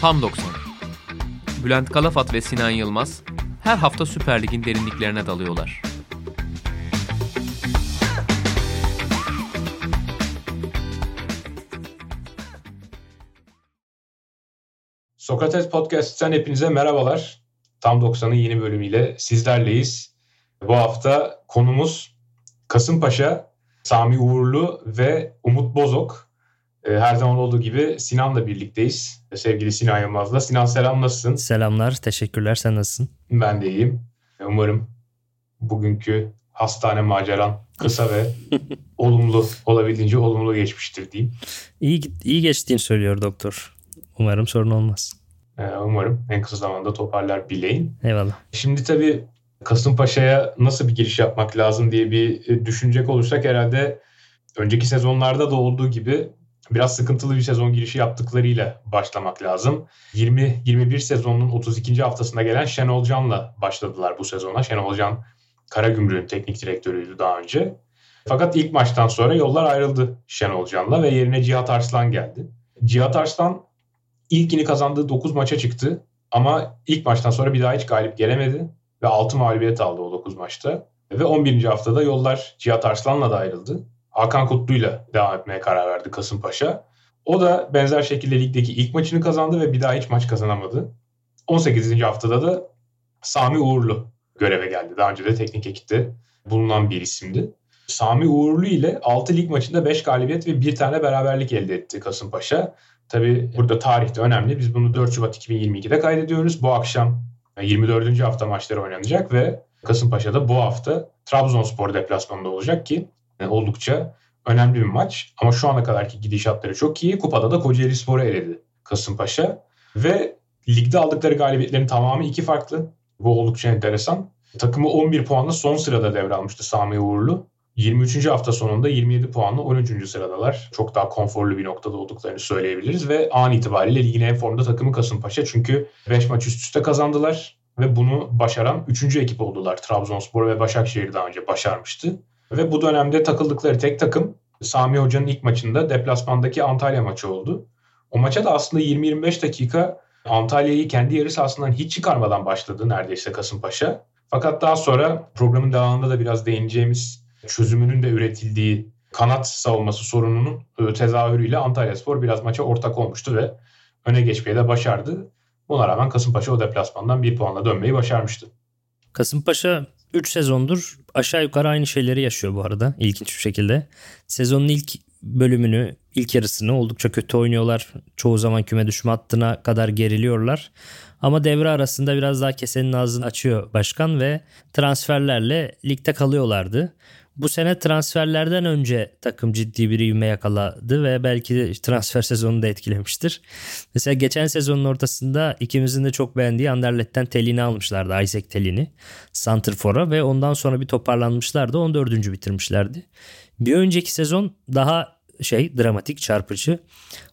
Tam 90. Bülent Kalafat ve Sinan Yılmaz her hafta Süper Lig'in derinliklerine dalıyorlar. Sokrates Podcast'ten hepinize merhabalar. Tam 90'ın yeni bölümüyle sizlerleyiz. Bu hafta konumuz Kasımpaşa, Sami Uğurlu ve Umut Bozok. Ee, her zaman olduğu gibi Sinan'la birlikteyiz. Sevgili Sinan Yılmaz'la. Sinan selam nasılsın? Selamlar, teşekkürler. Sen nasılsın? Ben de iyiyim. Umarım bugünkü hastane maceran kısa ve olumlu, olabildiğince olumlu geçmiştir diyeyim. İyi, iyi geçtiğini söylüyor doktor. Umarım sorun olmaz. Ee, umarım en kısa zamanda toparlar bileğin. Eyvallah. Şimdi tabii Kasımpaşa'ya nasıl bir giriş yapmak lazım diye bir e, düşünecek olursak herhalde önceki sezonlarda da olduğu gibi biraz sıkıntılı bir sezon girişi yaptıklarıyla başlamak lazım. 20-21 sezonunun 32. haftasında gelen Şenol Can'la başladılar bu sezona. Şenol Can Karagümrük'ün teknik direktörüydü daha önce. Fakat ilk maçtan sonra yollar ayrıldı Şenol Can'la ve yerine Cihat Arslan geldi. Cihat Arslan ilkini kazandığı 9 maça çıktı ama ilk maçtan sonra bir daha hiç galip gelemedi ve 6 mağlubiyet aldı o 9 maçta. Ve 11. haftada yollar Cihat Arslan'la da ayrıldı. Hakan Kutlu'yla devam etmeye karar verdi Kasımpaşa. O da benzer şekilde ligdeki ilk maçını kazandı ve bir daha hiç maç kazanamadı. 18. haftada da Sami Uğurlu göreve geldi. Daha önce de teknik ekipte bulunan bir isimdi. Sami Uğurlu ile 6 lig maçında 5 galibiyet ve bir tane beraberlik elde etti Kasımpaşa. Tabi burada tarihte önemli. Biz bunu 4 Şubat 2022'de kaydediyoruz. Bu akşam 24. hafta maçları oynanacak ve Kasımpaşa'da bu hafta Trabzonspor deplasmanında olacak ki yani oldukça önemli bir maç. Ama şu ana kadarki gidişatları çok iyi. Kupada da Kocaeli Spor'u eledi Kasımpaşa. Ve ligde aldıkları galibiyetlerin tamamı iki farklı. Bu oldukça enteresan. Takımı 11 puanla son sırada devralmıştı Sami Uğurlu. 23. hafta sonunda 27 puanla 13. sıradalar. Çok daha konforlu bir noktada olduklarını söyleyebiliriz ve an itibariyle ligin en formda takımı Kasımpaşa. Çünkü 5 maç üst üste kazandılar ve bunu başaran 3. ekip oldular. Trabzonspor ve Başakşehir daha önce başarmıştı. Ve bu dönemde takıldıkları tek takım Sami Hoca'nın ilk maçında deplasmandaki Antalya maçı oldu. O maça da aslında 20-25 dakika Antalya'yı kendi yarı sahasından hiç çıkarmadan başladı neredeyse Kasımpaşa. Fakat daha sonra programın devamında da biraz değineceğimiz çözümünün de üretildiği kanat savunması sorununun e, tezahürüyle Antalya Spor biraz maça ortak olmuştu ve öne geçmeyi de başardı. Buna rağmen Kasımpaşa o deplasmandan bir puanla dönmeyi başarmıştı. Kasımpaşa 3 sezondur aşağı yukarı aynı şeyleri yaşıyor bu arada ilginç bir şekilde. Sezonun ilk bölümünü, ilk yarısını oldukça kötü oynuyorlar. Çoğu zaman küme düşme hattına kadar geriliyorlar. Ama devre arasında biraz daha kesenin ağzını açıyor başkan ve transferlerle ligde kalıyorlardı. Bu sene transferlerden önce takım ciddi bir ivme yakaladı ve belki de transfer sezonunu da etkilemiştir. Mesela geçen sezonun ortasında ikimizin de çok beğendiği Anderlet'ten Telin'i almışlardı. Isaac Telin'i. Santrfor'a ve ondan sonra bir toparlanmışlardı. 14. bitirmişlerdi. Bir önceki sezon daha şey dramatik çarpıcı.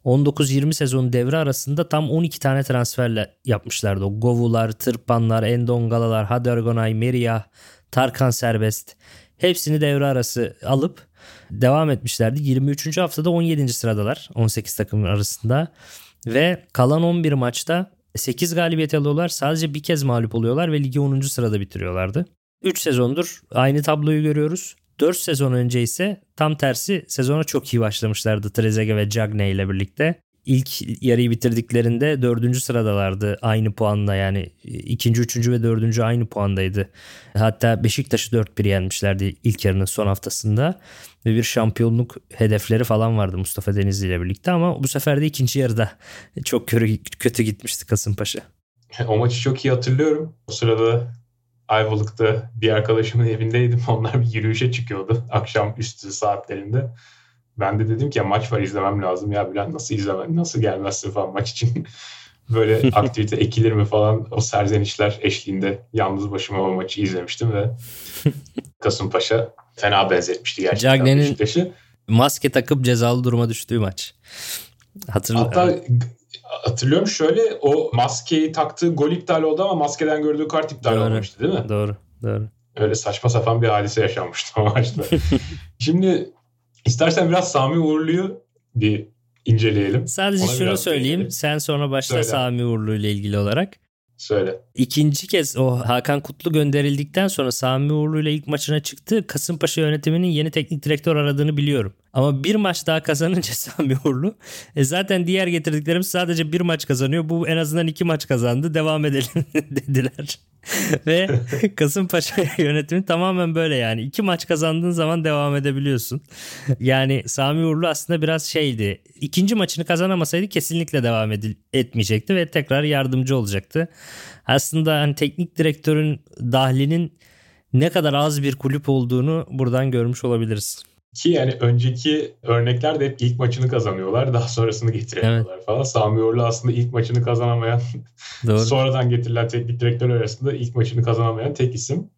19-20 sezon devre arasında tam 12 tane transferle yapmışlardı. O Govular, Tırpanlar, Endongalalar, Hadergonay, Meria, Tarkan Serbest. Hepsini devre arası alıp devam etmişlerdi. 23. haftada 17. sıradalar 18 takımın arasında. Ve kalan 11 maçta 8 galibiyet alıyorlar. Sadece bir kez mağlup oluyorlar ve ligi 10. sırada bitiriyorlardı. 3 sezondur aynı tabloyu görüyoruz. 4 sezon önce ise tam tersi sezona çok iyi başlamışlardı Trezeguet ve Cagney ile birlikte ilk yarıyı bitirdiklerinde dördüncü sıradalardı aynı puanla yani ikinci, üçüncü ve dördüncü aynı puandaydı. Hatta Beşiktaş'ı 4-1 yenmişlerdi ilk yarının son haftasında ve bir şampiyonluk hedefleri falan vardı Mustafa Denizli ile birlikte ama bu sefer de ikinci yarıda çok kötü, kötü gitmişti Kasımpaşa. O maçı çok iyi hatırlıyorum. O sırada Ayvalık'ta bir arkadaşımın evindeydim. Onlar bir yürüyüşe çıkıyordu akşam üstü saatlerinde. Ben de dedim ki ya maç var izlemem lazım. Ya Bülent nasıl izlemem, nasıl gelmezsin falan maç için. Böyle aktivite ekilir mi falan o serzenişler eşliğinde yalnız başıma o maçı izlemiştim ve Kasımpaşa fena benzetmişti gerçekten Cagney'in Beşiktaş'ı. maske takıp cezalı duruma düştüğü maç. Hatırlı Hatta hatırlıyorum şöyle o maskeyi taktığı gol iptal oldu ama maskeden gördüğü kart iptal Doğru. olmuştu değil mi? Doğru. Doğru. Öyle saçma sapan bir hadise yaşanmıştı o maçta. Şimdi istersen biraz Sami Uğurlu'yu bir inceleyelim. Sadece Ona şunu söyleyeyim. değinelim. Sen sonra başla Söyle. Sami Uğurlu ile ilgili olarak. Söyle. İkinci kez o Hakan Kutlu gönderildikten sonra Sami Uğurlu ile ilk maçına çıktı. Kasımpaşa yönetiminin yeni teknik direktör aradığını biliyorum. Ama bir maç daha kazanınca Sami Uğurlu e zaten diğer getirdiklerim sadece bir maç kazanıyor. Bu en azından iki maç kazandı. Devam edelim dediler. Ve Kasımpaşa yönetimi tamamen böyle yani. iki maç kazandığın zaman devam edebiliyorsun. Yani Sami Uğurlu aslında biraz şeydi. İkinci maçını kazanamasaydı kesinlikle devam edil- etmeyecekti ve tekrar yardımcı olacaktı. Aslında hani teknik direktörün dahlinin ne kadar az bir kulüp olduğunu buradan görmüş olabiliriz. Ki yani önceki örneklerde hep ilk maçını kazanıyorlar. Daha sonrasını getiremiyorlar falan. Sami Uğurlu aslında ilk maçını kazanamayan, Doğru. sonradan getirilen teknik direktör arasında ilk maçını kazanamayan tek isim.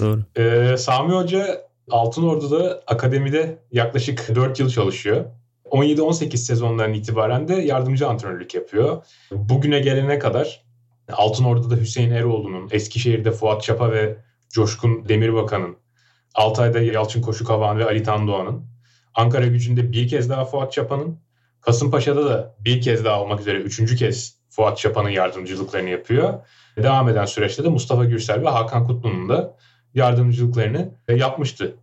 Doğru. Ee, Sami Hoca Altınordu'da akademide yaklaşık 4 yıl çalışıyor. 17-18 sezonlarından itibaren de yardımcı antrenörlük yapıyor. Bugüne gelene kadar Altınordu'da Hüseyin Eroğlu'nun, Eskişehir'de Fuat Çapa ve Coşkun Demirbakan'ın, Altay'da Yalçın Koşukavan ve Ali Tandoğan'ın, Ankara gücünde bir kez daha Fuat Çapa'nın, Kasımpaşa'da da bir kez daha olmak üzere üçüncü kez Fuat Çapa'nın yardımcılıklarını yapıyor. Devam eden süreçte de Mustafa Gürsel ve Hakan Kutlu'nun da yardımcılıklarını yapmıştı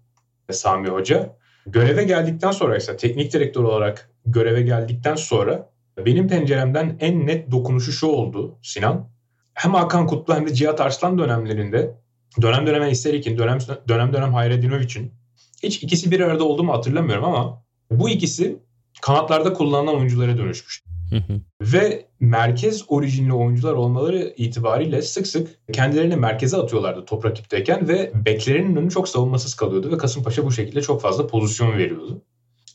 Sami Hoca. Göreve geldikten sonra ise teknik direktör olarak göreve geldikten sonra benim penceremden en net dokunuşu şu oldu Sinan. Hem Hakan Kutlu hem de Cihat Arslan dönemlerinde dönem dönem Eserik'in, dönem dönem dönem Hayredinoviç'in hiç ikisi bir arada olduğumu hatırlamıyorum ama bu ikisi kanatlarda kullanılan oyunculara dönüşmüş. Ve merkez orijinli oyuncular olmaları itibariyle sık sık kendilerini merkeze atıyorlardı top rakipteyken ve beklerinin önü çok savunmasız kalıyordu ve Kasımpaşa bu şekilde çok fazla pozisyon veriyordu.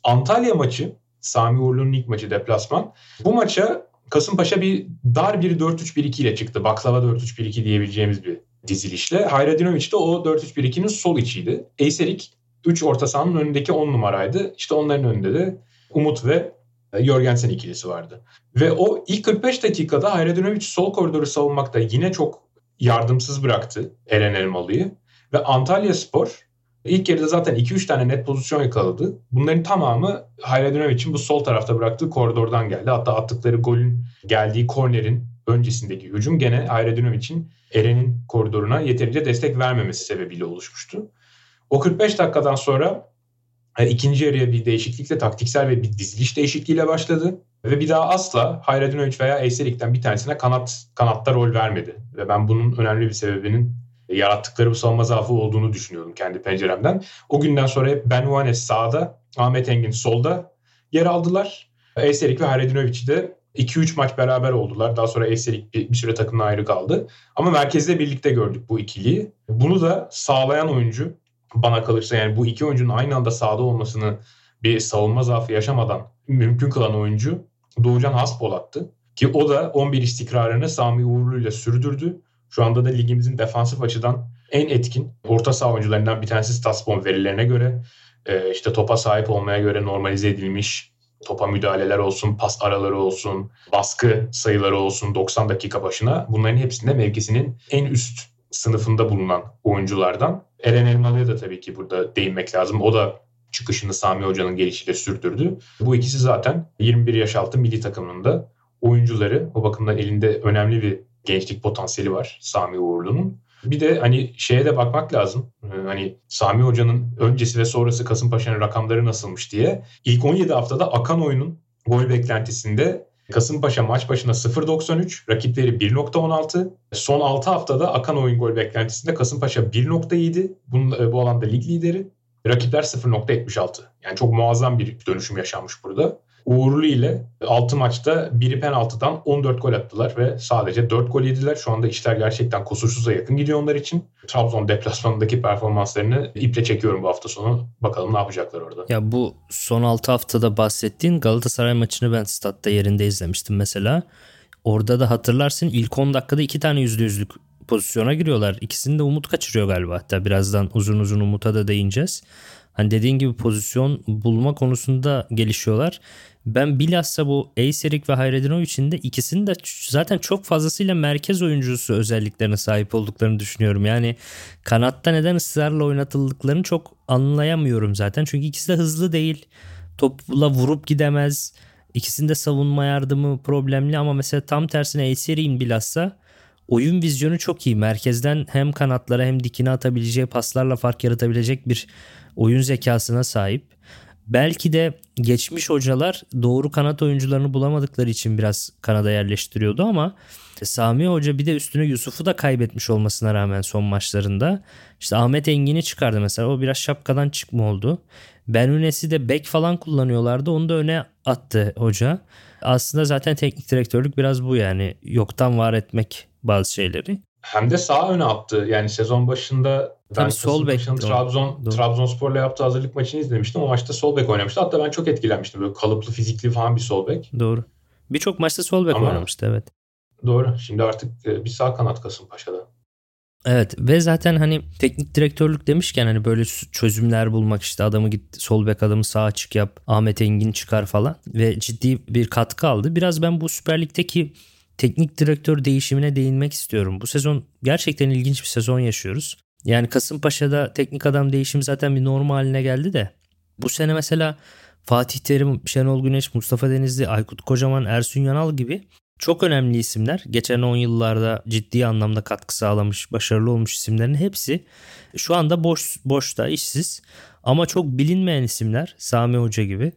Antalya maçı, Sami Uğurlu'nun ilk maçı deplasman. Bu maça Kasımpaşa bir dar bir 4-3-1-2 ile çıktı. Baklava 4-3-1-2 diyebileceğimiz bir dizilişle. Hayradinovic de o 4-3-1-2'nin sol içiydi. Eyserik 3 orta sahanın önündeki 10 numaraydı. İşte onların önünde de Umut ve Jorgensen ikilisi vardı. Ve o ilk 45 dakikada Hayradinovic sol koridoru savunmakta yine çok yardımsız bıraktı Eren Elmalı'yı. Ve Antalya Spor ilk yarıda zaten 2-3 tane net pozisyon yakaladı. Bunların tamamı Hayradunovic'in bu sol tarafta bıraktığı koridordan geldi. Hatta attıkları golün geldiği kornerin öncesindeki hücum gene Hayradunovic'in Eren'in koridoruna yeterince destek vermemesi sebebiyle oluşmuştu. O 45 dakikadan sonra e, ikinci yarıya bir değişiklikle taktiksel ve bir diziliş değişikliğiyle başladı. Ve bir daha asla Hayradinovic veya Eyserik'ten bir tanesine kanat kanatta rol vermedi. Ve ben bunun önemli bir sebebinin yarattıkları bu savunma zaafı olduğunu düşünüyorum kendi penceremden. O günden sonra hep Ben Vanes sağda, Ahmet Engin solda yer aldılar. Eyserik ve Hayradinovic de 2-3 maç beraber oldular. Daha sonra Eyserik bir, bir süre takımdan ayrı kaldı. Ama merkezde birlikte gördük bu ikiliyi. Bunu da sağlayan oyuncu bana kalırsa yani bu iki oyuncunun aynı anda sahada olmasını bir savunma zaafı yaşamadan mümkün kılan oyuncu Doğucan Haspolat'tı. Ki o da 11 istikrarını Sami Uğurlu ile sürdürdü. Şu anda da ligimizin defansif açıdan en etkin orta saha oyuncularından bir tanesi Statsbom verilerine göre. e, işte topa sahip olmaya göre normalize edilmiş topa müdahaleler olsun, pas araları olsun, baskı sayıları olsun 90 dakika başına. Bunların hepsinde mevkisinin en üst sınıfında bulunan oyunculardan. Eren Elmalı'ya da tabii ki burada değinmek lazım. O da çıkışını Sami Hoca'nın gelişiyle sürdürdü. Bu ikisi zaten 21 yaş altı milli takımında oyuncuları. O bakımdan elinde önemli bir gençlik potansiyeli var Sami Uğurlu'nun. Bir de hani şeye de bakmak lazım. Ee, Hani Sami Hoca'nın öncesi ve sonrası Kasımpaşa'nın rakamları nasılmış diye. İlk 17 haftada akan oyunun gol beklentisinde Kasımpaşa maç başına 0.93, rakipleri 1.16. Son 6 haftada akan oyun gol beklentisinde Kasımpaşa 1.7. Bunun, bu alanda lig lideri. Rakipler 0.76. Yani çok muazzam bir dönüşüm yaşanmış burada. Uğurlu ile 6 maçta biri penaltıdan 14 gol attılar ve sadece 4 gol yediler. Şu anda işler gerçekten kusursuza yakın gidiyor onlar için. Trabzon deplasmanındaki performanslarını iple çekiyorum bu hafta sonu. Bakalım ne yapacaklar orada. Ya bu son 6 haftada bahsettiğin Galatasaray maçını ben statta yerinde izlemiştim mesela. Orada da hatırlarsın ilk 10 dakikada 2 tane %100'lük pozisyona giriyorlar. İkisini de Umut kaçırıyor galiba. Hatta birazdan uzun uzun Umut'a da değineceğiz. Hani dediğin gibi pozisyon bulma konusunda gelişiyorlar. Ben bilhassa bu Eyserik ve Hayredinoviç'in de ikisinin de zaten çok fazlasıyla merkez oyuncusu özelliklerine sahip olduklarını düşünüyorum. Yani kanatta neden ısrarla oynatıldıklarını çok anlayamıyorum zaten. Çünkü ikisi de hızlı değil. Topla vurup gidemez. İkisinde savunma yardımı problemli ama mesela tam tersine Eyserik'in bilhassa oyun vizyonu çok iyi. Merkezden hem kanatlara hem dikine atabileceği paslarla fark yaratabilecek bir oyun zekasına sahip. Belki de geçmiş hocalar doğru kanat oyuncularını bulamadıkları için biraz kanada yerleştiriyordu ama Sami Hoca bir de üstüne Yusuf'u da kaybetmiş olmasına rağmen son maçlarında işte Ahmet Engin'i çıkardı mesela o biraz şapkadan çıkma oldu. Benunesi de bek falan kullanıyorlardı onu da öne attı hoca. Aslında zaten teknik direktörlük biraz bu yani yoktan var etmek bazı şeyleri. Hem de sağ öne attı. Yani sezon başında ben sol bek Trabzon doğru. Trabzonspor'la yaptığı hazırlık maçını izlemiştim. O maçta sol bek oynamıştı. Hatta ben çok etkilenmiştim. Böyle kalıplı, fizikli falan bir sol bek. Doğru. Birçok maçta sol bek Ama, oynamıştı evet. Doğru. Şimdi artık e, bir sağ kanat Kasımpaşa'da. Evet ve zaten hani teknik direktörlük demişken hani böyle çözümler bulmak işte adamı git sol bek adamı sağ açık yap Ahmet Engin çıkar falan ve ciddi bir katkı aldı. Biraz ben bu Süper Lig'deki teknik direktör değişimine değinmek istiyorum. Bu sezon gerçekten ilginç bir sezon yaşıyoruz. Yani Kasımpaşa'da teknik adam değişimi zaten bir normal haline geldi de bu sene mesela Fatih Terim, Şenol Güneş, Mustafa Denizli, Aykut Kocaman, Ersun Yanal gibi çok önemli isimler. Geçen 10 yıllarda ciddi anlamda katkı sağlamış, başarılı olmuş isimlerin hepsi şu anda boş boşta, işsiz. Ama çok bilinmeyen isimler Sami Hoca gibi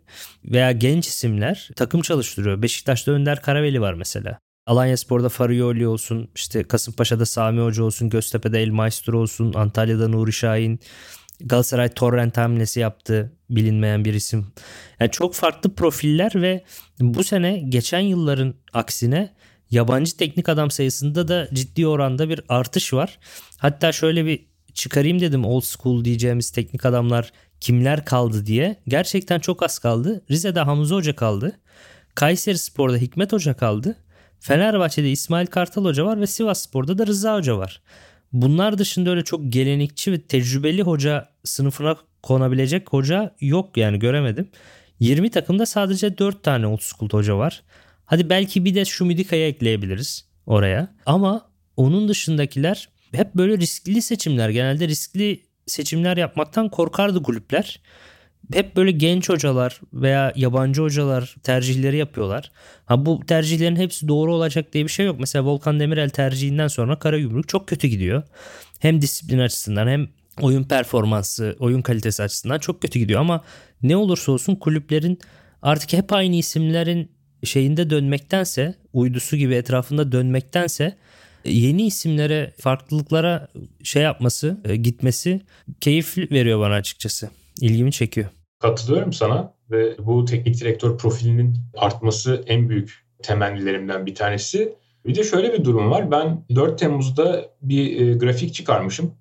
veya genç isimler takım çalıştırıyor. Beşiktaş'ta Önder Karaveli var mesela. Alanya Spor'da Farioli olsun, işte Kasımpaşa'da Sami Hoca olsun, Göztepe'de El Maestro olsun, Antalya'da Nuri Şahin, Galatasaray Torrent hamlesi yaptı bilinmeyen bir isim. Yani çok farklı profiller ve bu sene geçen yılların aksine yabancı teknik adam sayısında da ciddi oranda bir artış var. Hatta şöyle bir çıkarayım dedim old school diyeceğimiz teknik adamlar kimler kaldı diye. Gerçekten çok az kaldı. Rize'de Hamza Hoca kaldı. Kayseri Spor'da Hikmet Hoca kaldı. Fenerbahçe'de İsmail Kartal Hoca var ve Sivas Spor'da da Rıza Hoca var. Bunlar dışında öyle çok gelenekçi ve tecrübeli hoca sınıfına konabilecek hoca yok yani göremedim. 20 takımda sadece 4 tane school hoca var. Hadi belki bir de şu Midika'ya ekleyebiliriz oraya. Ama onun dışındakiler hep böyle riskli seçimler. Genelde riskli seçimler yapmaktan korkardı kulüpler hep böyle genç hocalar veya yabancı hocalar tercihleri yapıyorlar. Ha bu tercihlerin hepsi doğru olacak diye bir şey yok. Mesela Volkan Demirel tercihinden sonra Karagümrük çok kötü gidiyor. Hem disiplin açısından hem oyun performansı, oyun kalitesi açısından çok kötü gidiyor ama ne olursa olsun kulüplerin artık hep aynı isimlerin şeyinde dönmektense, uydusu gibi etrafında dönmektense yeni isimlere, farklılıklara şey yapması, e, gitmesi keyif veriyor bana açıkçası. İlgimi çekiyor. Katılıyorum sana ve bu teknik direktör profilinin artması en büyük temennilerimden bir tanesi. Bir de şöyle bir durum var. Ben 4 Temmuz'da bir e, grafik çıkarmışım.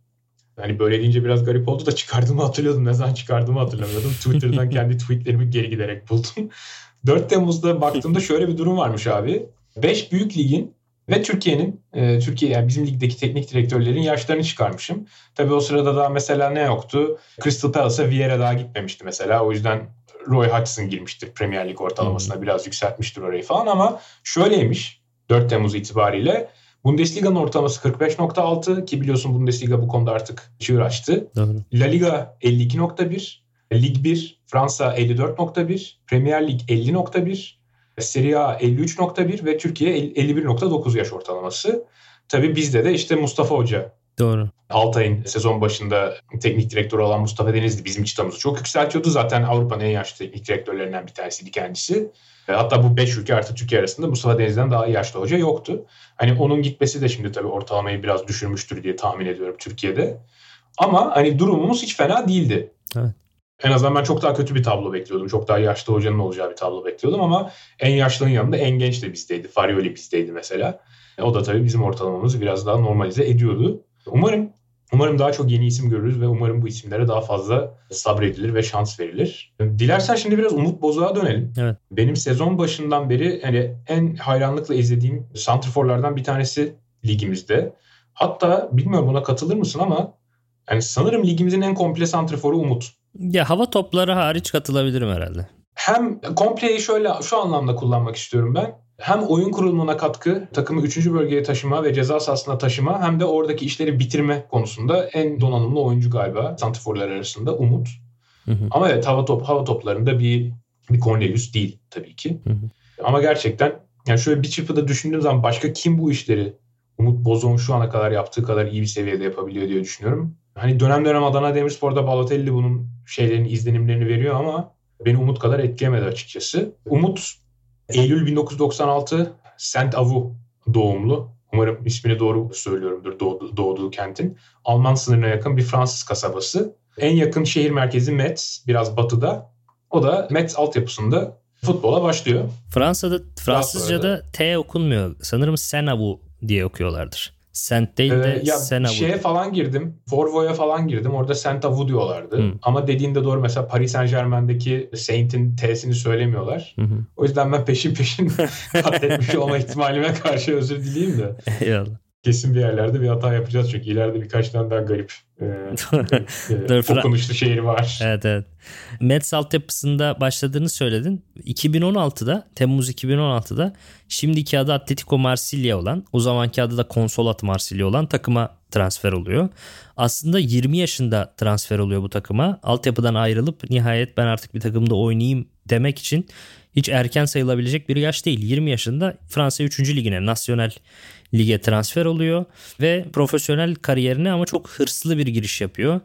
Hani böyle deyince biraz garip oldu da çıkardığımı hatırlıyordum. Ne zaman çıkardığımı hatırlamıyordum. Twitter'dan kendi tweetlerimi geri giderek buldum. 4 Temmuz'da baktığımda şöyle bir durum varmış abi. 5 büyük ligin ve Türkiye'nin, e, Türkiye yani bizim ligdeki teknik direktörlerin yaşlarını çıkarmışım. Tabii o sırada da mesela ne yoktu? Crystal Palace'a Vieira daha gitmemişti mesela. O yüzden Roy Hodgson girmiştir Premier Lig ortalamasına hmm. biraz yükseltmiştir orayı falan ama şöyleymiş 4 Temmuz itibariyle Bundesliga'nın ortalaması 45.6 ki biliyorsun Bundesliga bu konuda artık çığır açtı. Doğru. La Liga 52.1, Lig 1 Fransa 54.1, Premier Lig 50.1, Serie A 53.1 ve Türkiye 51.9 yaş ortalaması. Tabii bizde de işte Mustafa Hoca. Doğru. Altay'ın sezon başında teknik direktörü olan Mustafa Denizli bizim çıtamızı çok yükseltiyordu. Zaten Avrupa'nın en yaşlı teknik direktörlerinden bir tanesiydi kendisi. Hatta bu 5 ülke artı Türkiye arasında Mustafa Denizli'den daha yaşlı hoca yoktu. Hani onun gitmesi de şimdi tabii ortalamayı biraz düşürmüştür diye tahmin ediyorum Türkiye'de. Ama hani durumumuz hiç fena değildi. Evet. En azından ben çok daha kötü bir tablo bekliyordum. Çok daha yaşlı hocanın olacağı bir tablo bekliyordum ama en yaşlının yanında en genç de bizdeydi. Farioli bizdeydi mesela. E, o da tabii bizim ortalamamızı biraz daha normalize ediyordu. Umarım Umarım daha çok yeni isim görürüz ve umarım bu isimlere daha fazla sabredilir ve şans verilir. Dilersen şimdi biraz Umut Bozok'a dönelim. Evet. Benim sezon başından beri hani en hayranlıkla izlediğim santrforlardan bir tanesi ligimizde. Hatta bilmiyorum buna katılır mısın ama yani sanırım ligimizin en komple santriforu Umut. Ya hava topları hariç katılabilirim herhalde. Hem kompleyi şöyle şu anlamda kullanmak istiyorum ben. Hem oyun kurulumuna katkı, takımı 3. bölgeye taşıma ve ceza sahasına taşıma hem de oradaki işleri bitirme konusunda en donanımlı oyuncu galiba santiforlar arasında Umut. Hı hı. Ama evet hava top hava toplarında bir bir Cornelius değil tabii ki. Hı hı. Ama gerçekten yani şöyle bir çırpıda düşündüğüm zaman başka kim bu işleri Umut Bozon şu ana kadar yaptığı kadar iyi bir seviyede yapabiliyor diye düşünüyorum. Hani dönem dönem Adana Demirspor'da Balotelli bunun şeylerin izlenimlerini veriyor ama beni Umut kadar etkileyemedi açıkçası. Umut Eylül 1996 Saint Avu doğumlu. Umarım ismini doğru söylüyorumdur doğdu, doğduğu kentin. Alman sınırına yakın bir Fransız kasabası. En yakın şehir merkezi Metz, biraz batıda. O da Metz altyapısında futbola başlıyor. Fransa'da Fransızca'da T okunmuyor. Sanırım Senavu diye okuyorlardır. Saint değil de ee, ya Senavu. Şeye falan girdim. Forvo'ya falan girdim. Orada Saint Avu diyorlardı. Hı. Ama dediğinde doğru mesela Paris Saint Germain'deki Saint'in T'sini söylemiyorlar. Hı hı. O yüzden ben peşin peşin katletmiş olma ihtimalime karşı özür dileyeyim de. Eyvallah kesin bir yerlerde bir hata yapacağız çünkü ileride birkaç tane daha garip e, e, okunuşlu şehir var. Evet evet. Mets altyapısında başladığını söyledin. 2016'da Temmuz 2016'da şimdiki adı Atletico Marsilya olan o zamanki adı da Consolat Marsilya olan takıma transfer oluyor. Aslında 20 yaşında transfer oluyor bu takıma. Altyapıdan ayrılıp nihayet ben artık bir takımda oynayayım demek için hiç erken sayılabilecek bir yaş değil. 20 yaşında Fransa 3. ligine, nasyonel lige transfer oluyor ve profesyonel kariyerine ama çok hırslı bir giriş yapıyor.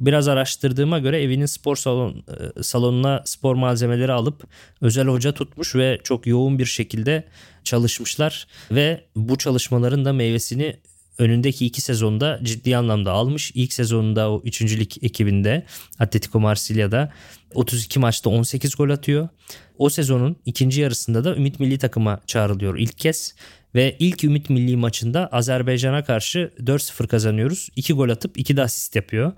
Biraz araştırdığıma göre evinin spor salon, e, salonuna spor malzemeleri alıp özel hoca tutmuş ve çok yoğun bir şekilde çalışmışlar ve bu çalışmaların da meyvesini önündeki iki sezonda ciddi anlamda almış. İlk sezonunda o üçüncülük ekibinde Atletico Marsilya'da 32 maçta 18 gol atıyor. O sezonun ikinci yarısında da Ümit Milli Takım'a çağrılıyor ilk kez. Ve ilk Ümit Milli maçında Azerbaycan'a karşı 4-0 kazanıyoruz. 2 gol atıp 2 de asist yapıyor.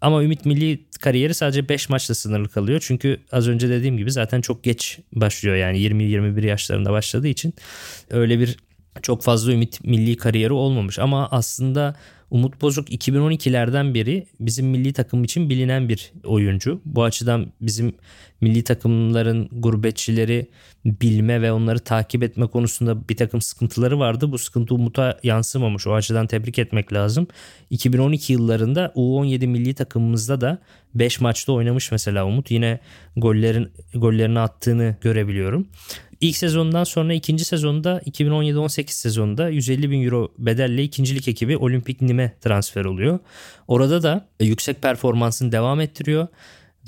Ama Ümit Milli kariyeri sadece 5 maçla sınırlı kalıyor. Çünkü az önce dediğim gibi zaten çok geç başlıyor. Yani 20-21 yaşlarında başladığı için öyle bir çok fazla Ümit Milli kariyeri olmamış. Ama aslında Umut Bozuk 2012'lerden beri bizim milli takım için bilinen bir oyuncu. Bu açıdan bizim milli takımların gurbetçileri bilme ve onları takip etme konusunda bir takım sıkıntıları vardı. Bu sıkıntı Umut'a yansımamış. O açıdan tebrik etmek lazım. 2012 yıllarında U17 milli takımımızda da 5 maçta oynamış mesela Umut. Yine gollerin gollerini attığını görebiliyorum. İlk sezondan sonra ikinci sezonda 2017-18 sezonunda 150 bin euro bedelle ikincilik ekibi Olimpik Nim'e transfer oluyor. Orada da yüksek performansını devam ettiriyor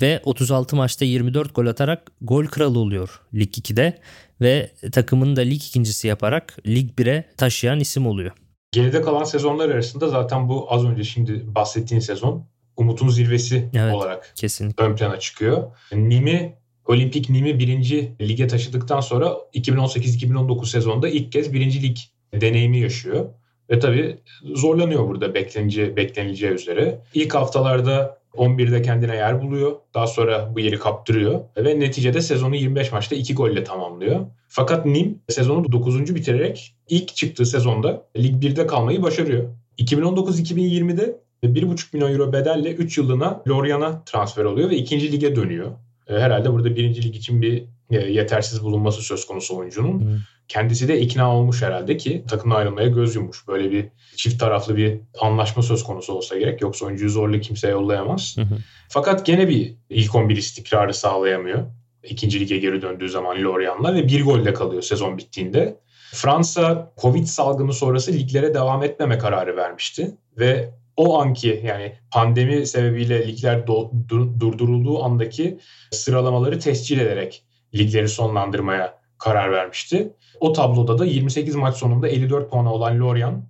ve 36 maçta 24 gol atarak gol kralı oluyor Lig 2'de ve takımını da lig ikincisi yaparak Lig 1'e taşıyan isim oluyor. Geride kalan sezonlar arasında zaten bu az önce şimdi bahsettiğin sezon Umut'un zirvesi evet, olarak kesinlikle. ön plana çıkıyor. Nimi Olimpik Nim'i birinci lige taşıdıktan sonra 2018-2019 sezonunda ilk kez birinci lig deneyimi yaşıyor. Ve tabii zorlanıyor burada bekleneceği, beklenileceği üzere. İlk haftalarda 11'de kendine yer buluyor. Daha sonra bu yeri kaptırıyor. Ve neticede sezonu 25 maçta 2 golle tamamlıyor. Fakat Nim sezonu 9. bitirerek ilk çıktığı sezonda Lig 1'de kalmayı başarıyor. 2019-2020'de 1,5 milyon euro bedelle 3 yıllığına Lorient'a transfer oluyor ve ikinci lige dönüyor. E, herhalde burada birinci lig için bir e, yetersiz bulunması söz konusu oyuncunun. Hmm. Kendisi de ikna olmuş herhalde ki takımdan ayrılmaya göz yummuş. Böyle bir çift taraflı bir anlaşma söz konusu olsa gerek. Yoksa oyuncuyu zorla kimse yollayamaz. Hı Fakat gene bir ilk 11 istikrarı sağlayamıyor. İkinci lige geri döndüğü zaman Lorient'la ve bir golle kalıyor sezon bittiğinde. Fransa Covid salgını sonrası liglere devam etmeme kararı vermişti ve o anki yani pandemi sebebiyle ligler do, dur, durdurulduğu andaki sıralamaları tescil ederek ligleri sonlandırmaya karar vermişti. O tabloda da 28 maç sonunda 54 puanı olan Lorient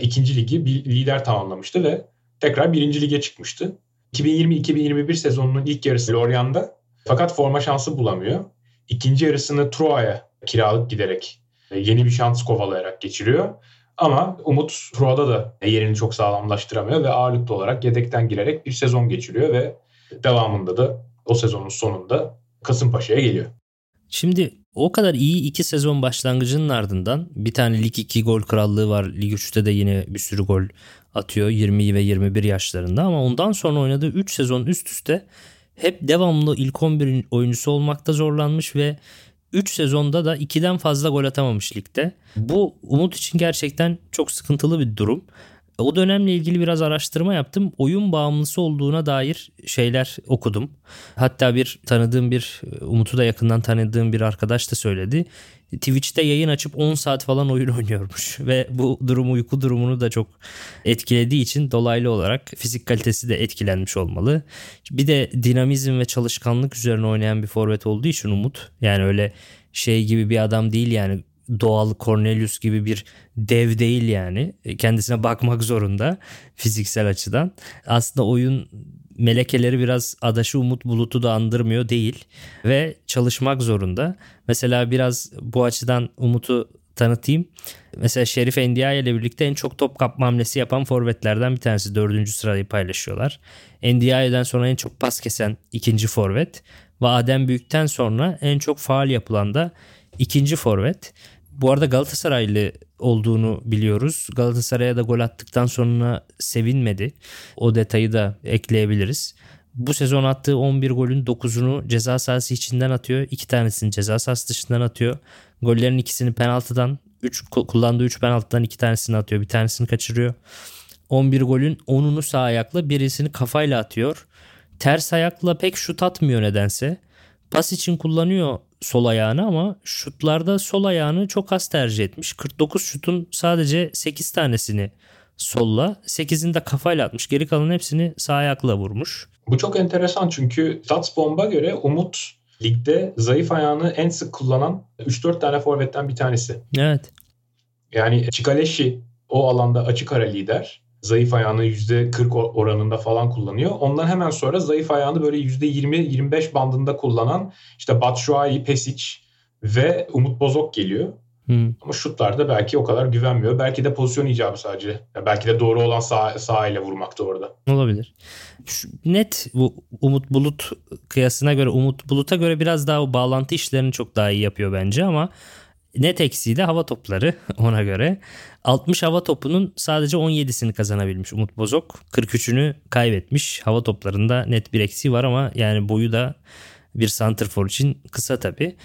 ikinci ligi bir lider tamamlamıştı ve tekrar birinci lige çıkmıştı. 2020-2021 sezonunun ilk yarısı Lorient'da fakat forma şansı bulamıyor. İkinci yarısını Troyes'a kiralık giderek yeni bir şans kovalayarak geçiriyor. Ama Umut Troa'da da yerini çok sağlamlaştıramıyor ve ağırlıklı olarak yedekten girerek bir sezon geçiriyor ve devamında da o sezonun sonunda Kasımpaşa'ya geliyor. Şimdi o kadar iyi iki sezon başlangıcının ardından bir tane lig 2 gol krallığı var. Lig 3'te de yine bir sürü gol atıyor 20 ve 21 yaşlarında ama ondan sonra oynadığı 3 sezon üst üste hep devamlı ilk 11 oyuncusu olmakta zorlanmış ve 3 sezonda da 2'den fazla gol atamamış ligde. Bu Umut için gerçekten çok sıkıntılı bir durum. O dönemle ilgili biraz araştırma yaptım. Oyun bağımlısı olduğuna dair şeyler okudum. Hatta bir tanıdığım bir Umut'u da yakından tanıdığım bir arkadaş da söyledi. Twitch'te yayın açıp 10 saat falan oyun oynuyormuş ve bu durum uyku durumunu da çok etkilediği için dolaylı olarak fizik kalitesi de etkilenmiş olmalı. Bir de dinamizm ve çalışkanlık üzerine oynayan bir forvet olduğu için Umut yani öyle şey gibi bir adam değil yani doğal Cornelius gibi bir dev değil yani. Kendisine bakmak zorunda fiziksel açıdan. Aslında oyun melekeleri biraz adaşı Umut Bulut'u da andırmıyor değil ve çalışmak zorunda. Mesela biraz bu açıdan Umut'u tanıtayım. Mesela Şerif Endiaye ile birlikte en çok top kapma hamlesi yapan forvetlerden bir tanesi. Dördüncü sırayı paylaşıyorlar. Endiaye'den sonra en çok pas kesen ikinci forvet. Ve Adem Büyük'ten sonra en çok faal yapılan da ikinci forvet. Bu arada Galatasaraylı olduğunu biliyoruz. Galatasaray'a da gol attıktan sonra sevinmedi. O detayı da ekleyebiliriz. Bu sezon attığı 11 golün 9'unu ceza sahası içinden atıyor. 2 tanesini ceza sahası dışından atıyor. Gollerin ikisini penaltıdan, 3 kullandığı 3 penaltıdan 2 tanesini atıyor. Bir tanesini kaçırıyor. 11 golün 10'unu sağ ayakla birisini kafayla atıyor. Ters ayakla pek şut atmıyor nedense. Pas için kullanıyor sol ayağını ama şutlarda sol ayağını çok az tercih etmiş. 49 şutun sadece 8 tanesini solla, 8'ini de kafayla atmış. Geri kalan hepsini sağ ayakla vurmuş. Bu çok enteresan çünkü Statsbomb'a göre Umut ligde zayıf ayağını en sık kullanan 3-4 tane forvetten bir tanesi. Evet. Yani Çikaleşi o alanda açık ara lider zayıf ayağını %40 oranında falan kullanıyor. Ondan hemen sonra zayıf ayağını böyle %20-25 bandında kullanan işte Batshuayi, Pesic ve Umut Bozok geliyor. Hmm. Ama şutlarda belki o kadar güvenmiyor. Belki de pozisyon icabı sadece. Yani belki de doğru olan sağ, sağ ile vurmakta orada. Olabilir. Şu, net bu Umut Bulut kıyasına göre Umut Bulut'a göre biraz daha o bağlantı işlerini çok daha iyi yapıyor bence ama Net eksiği de hava topları ona göre. 60 hava topunun sadece 17'sini kazanabilmiş Umut Bozok. 43'ünü kaybetmiş. Hava toplarında net bir eksiği var ama yani boyu da bir santrfor için kısa tabii.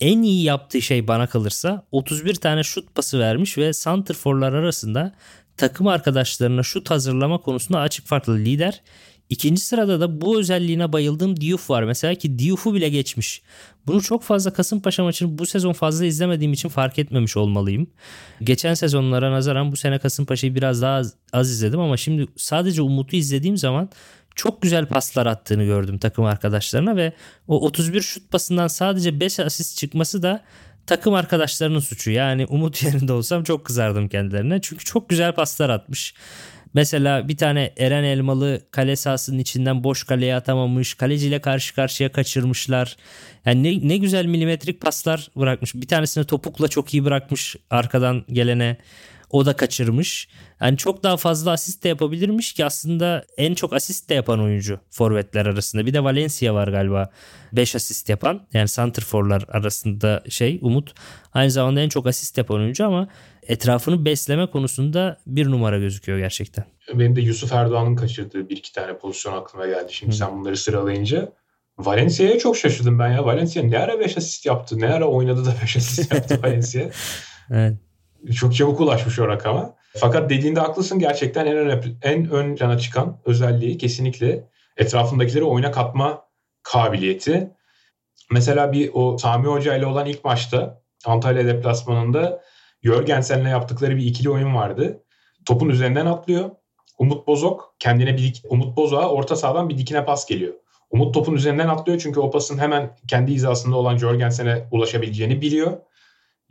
En iyi yaptığı şey bana kalırsa 31 tane şut pası vermiş ve santrforlar arasında takım arkadaşlarına şut hazırlama konusunda açık farklı lider. İkinci sırada da bu özelliğine bayıldığım Diouf var mesela ki Diouf'u bile geçmiş. Bunu çok fazla Kasımpaşa maçını bu sezon fazla izlemediğim için fark etmemiş olmalıyım. Geçen sezonlara nazaran bu sene Kasımpaşa'yı biraz daha az, az izledim ama şimdi sadece Umut'u izlediğim zaman çok güzel paslar attığını gördüm takım arkadaşlarına ve o 31 şut pasından sadece 5 asist çıkması da takım arkadaşlarının suçu. Yani Umut yerinde olsam çok kızardım kendilerine. Çünkü çok güzel paslar atmış. Mesela bir tane Eren Elmalı kale sahasının içinden boş kaleye atamamış. Kaleciyle karşı karşıya kaçırmışlar. Yani ne, ne güzel milimetrik paslar bırakmış. Bir tanesini topukla çok iyi bırakmış arkadan gelene. O da kaçırmış. Yani çok daha fazla asist de yapabilirmiş ki aslında en çok asist de yapan oyuncu forvetler arasında. Bir de Valencia var galiba 5 asist yapan. Yani santrforlar arasında şey Umut. Aynı zamanda en çok asist yapan oyuncu ama etrafını besleme konusunda bir numara gözüküyor gerçekten. Benim de Yusuf Erdoğan'ın kaçırdığı bir iki tane pozisyon aklıma geldi. Şimdi Hı. sen bunları sıralayınca. Valencia'ya çok şaşırdım ben ya. Valencia ne ara 5 asist yaptı? Ne ara oynadı da 5 asist yaptı Valencia? evet. Çok çabuk ulaşmış o rakama. Fakat dediğinde haklısın gerçekten en ön, en ön plana çıkan özelliği kesinlikle etrafındakileri oyuna katma kabiliyeti. Mesela bir o Sami Hoca ile olan ilk maçta Antalya deplasmanında Jörgensen'le yaptıkları bir ikili oyun vardı. Topun üzerinden atlıyor. Umut Bozok kendine bir Umut Bozok'a orta sahadan bir dikine pas geliyor. Umut topun üzerinden atlıyor çünkü o pasın hemen kendi hizasında olan Jörgensen'e ulaşabileceğini biliyor.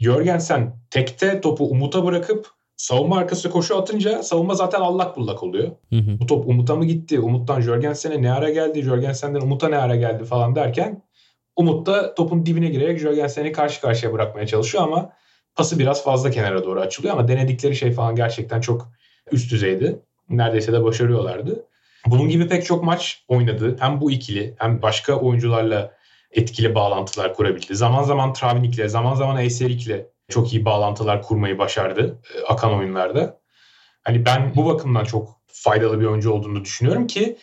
Jörgensen tekte topu Umut'a bırakıp savunma arkası koşu atınca savunma zaten allak bullak oluyor. Hı hı. Bu top Umut'a mı gitti? Umut'tan Jörgensen'e ne ara geldi? Jörgensen'den Umut'a ne ara geldi falan derken Umut da topun dibine girerek Jörgensen'i karşı karşıya bırakmaya çalışıyor ama pası biraz fazla kenara doğru açılıyor ama denedikleri şey falan gerçekten çok üst düzeydi. Neredeyse de başarıyorlardı. Bunun gibi pek çok maç oynadı. Hem bu ikili hem başka oyuncularla etkili bağlantılar kurabildi. Zaman zaman Travnik'le, zaman zaman Eyserik'le çok iyi bağlantılar kurmayı başardı e, akan oyunlarda. Hani ben bu bakımdan çok faydalı bir oyuncu olduğunu düşünüyorum ki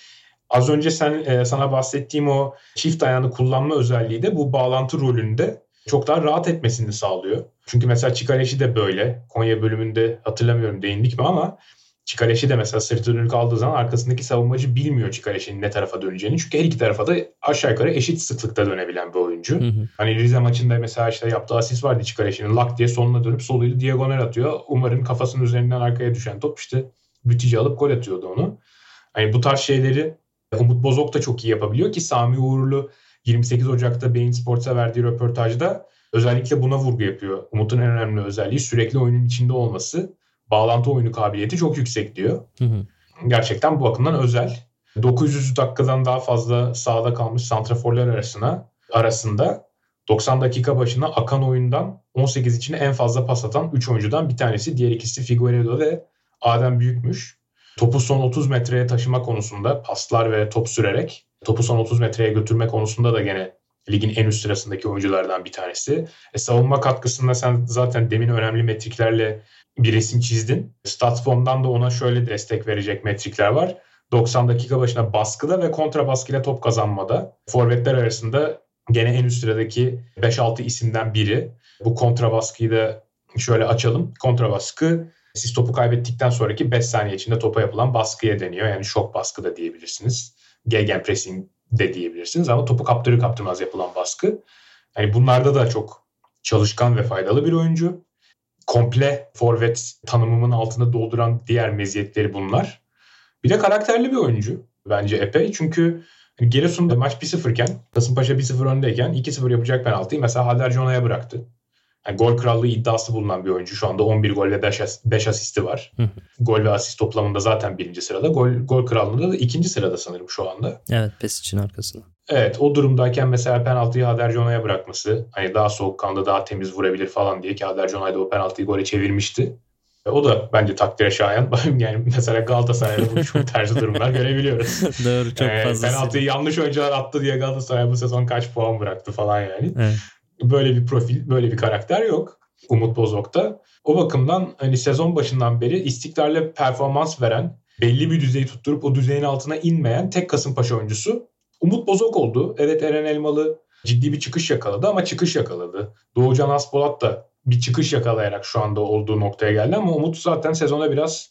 Az önce sen e, sana bahsettiğim o çift ayağını kullanma özelliği de bu bağlantı rolünde çok daha rahat etmesini sağlıyor. Çünkü mesela Çikaleşi de böyle. Konya bölümünde hatırlamıyorum değindik mi ama Çikaleşi de mesela sırtı dönük aldığı zaman arkasındaki savunmacı bilmiyor Çikaleşi'nin ne tarafa döneceğini. Çünkü her iki tarafa da aşağı yukarı eşit sıklıkta dönebilen bir oyuncu. Hı hı. Hani Rize maçında mesela işte yaptığı asist vardı Çikaleşi'nin. Lak diye sonuna dönüp soluyla diagonal atıyor. Umar'ın kafasının üzerinden arkaya düşen top işte Bütücü alıp gol atıyordu onu. Hani bu tarz şeyleri Umut Bozok da çok iyi yapabiliyor ki Sami Uğurlu 28 Ocak'ta Beyin Sports'a verdiği röportajda özellikle buna vurgu yapıyor. Umut'un en önemli özelliği sürekli oyunun içinde olması. Bağlantı oyunu kabiliyeti çok yüksek diyor. Hı hı. Gerçekten bu bakımdan özel. 900 dakikadan daha fazla sahada kalmış santraforlar arasına arasında 90 dakika başına akan oyundan 18 için en fazla pas atan 3 oyuncudan bir tanesi. Diğer ikisi Figueiredo ve Adem Büyükmüş. Topu son 30 metreye taşıma konusunda paslar ve top sürerek topu son 30 metreye götürme konusunda da gene ligin en üst sırasındaki oyunculardan bir tanesi. E, savunma katkısında sen zaten demin önemli metriklerle bir resim çizdin. Statsbomb'dan da ona şöyle destek verecek metrikler var. 90 dakika başına baskıda ve kontra baskıyla top kazanmada. Forvetler arasında gene en üst sıradaki 5-6 isimden biri. Bu kontra baskıyı da şöyle açalım. Kontra baskı siz topu kaybettikten sonraki 5 saniye içinde topa yapılan baskıya deniyor. Yani şok baskı da diyebilirsiniz. Gegenpressing de diyebilirsiniz ama topu kaptırır kaptırmaz yapılan baskı. Yani bunlarda da çok çalışkan ve faydalı bir oyuncu. Komple forvet tanımımın altında dolduran diğer meziyetleri bunlar. Bir de karakterli bir oyuncu bence epey. Çünkü Giresun'da maç 1-0 iken, Kasımpaşa 1-0 öndeyken 2-0 yapacak penaltıyı mesela Hader Jona'ya bıraktı. Yani gol krallığı iddiası bulunan bir oyuncu. Şu anda 11 gol ve 5, 5 asisti var. gol ve asist toplamında zaten birinci sırada. Gol, gol krallığında da ikinci sırada sanırım şu anda. Evet pes için arkasında. Evet o durumdayken mesela penaltıyı Hader Jona'ya bırakması. Hani daha soğukkanlı daha temiz vurabilir falan diye ki Hader Jona'yı da o penaltıyı gole çevirmişti. O da bence takdire şayan. yani mesela Galatasaray'da bu çok tercih durumlar görebiliyoruz. Doğru çok ee, fazla. Penaltıyı yanlış oyuncular attı diye Galatasaray bu sezon kaç puan bıraktı falan yani. Evet böyle bir profil, böyle bir karakter yok Umut Bozok'ta. O bakımdan hani sezon başından beri istikrarlı performans veren, belli bir düzeyi tutturup o düzeyin altına inmeyen tek Kasımpaşa oyuncusu Umut Bozok oldu. Evet Eren Elmalı ciddi bir çıkış yakaladı ama çıkış yakaladı. Doğucan Aspolat da bir çıkış yakalayarak şu anda olduğu noktaya geldi ama Umut zaten sezona biraz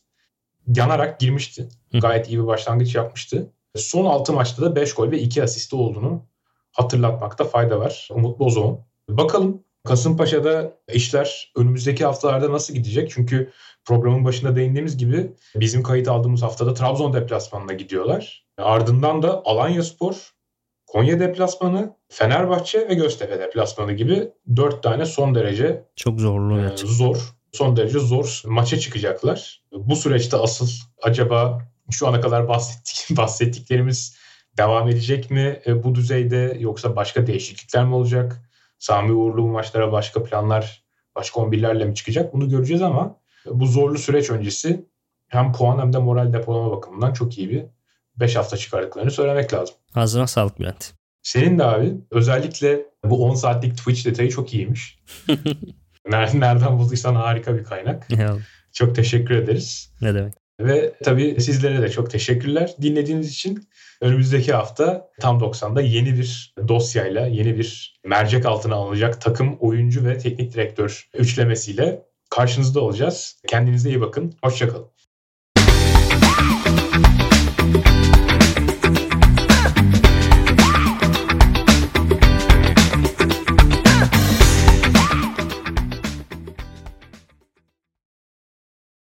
yanarak girmişti. Gayet iyi bir başlangıç yapmıştı. Son 6 maçta da 5 gol ve 2 asisti olduğunu hatırlatmakta fayda var. Umut Bozok'un. Bakalım Kasımpaşa'da işler önümüzdeki haftalarda nasıl gidecek? Çünkü programın başında değindiğimiz gibi bizim kayıt aldığımız haftada Trabzon deplasmanına gidiyorlar. Ardından da Alanya Spor, Konya deplasmanı, Fenerbahçe ve Göztepe deplasmanı gibi dört tane son derece çok zorlu e, zor, son derece zor maça çıkacaklar. Bu süreçte asıl acaba şu ana kadar bahsettik, bahsettiklerimiz devam edecek mi e, bu düzeyde yoksa başka değişiklikler mi olacak? Sami Uğurlu bu maçlara başka planlar, başka 11'lerle mi çıkacak bunu göreceğiz ama bu zorlu süreç öncesi hem puan hem de moral depolama bakımından çok iyi bir 5 hafta çıkardıklarını söylemek lazım. Ağzına sağlık Bülent. Senin de abi özellikle bu 10 saatlik Twitch detayı çok iyiymiş. Nereden bulduysan harika bir kaynak. Çok teşekkür ederiz. Ne demek. Ve tabii sizlere de çok teşekkürler dinlediğiniz için. Önümüzdeki hafta tam 90'da yeni bir dosyayla, yeni bir mercek altına alınacak takım, oyuncu ve teknik direktör üçlemesiyle karşınızda olacağız. Kendinize iyi bakın. Hoşçakalın.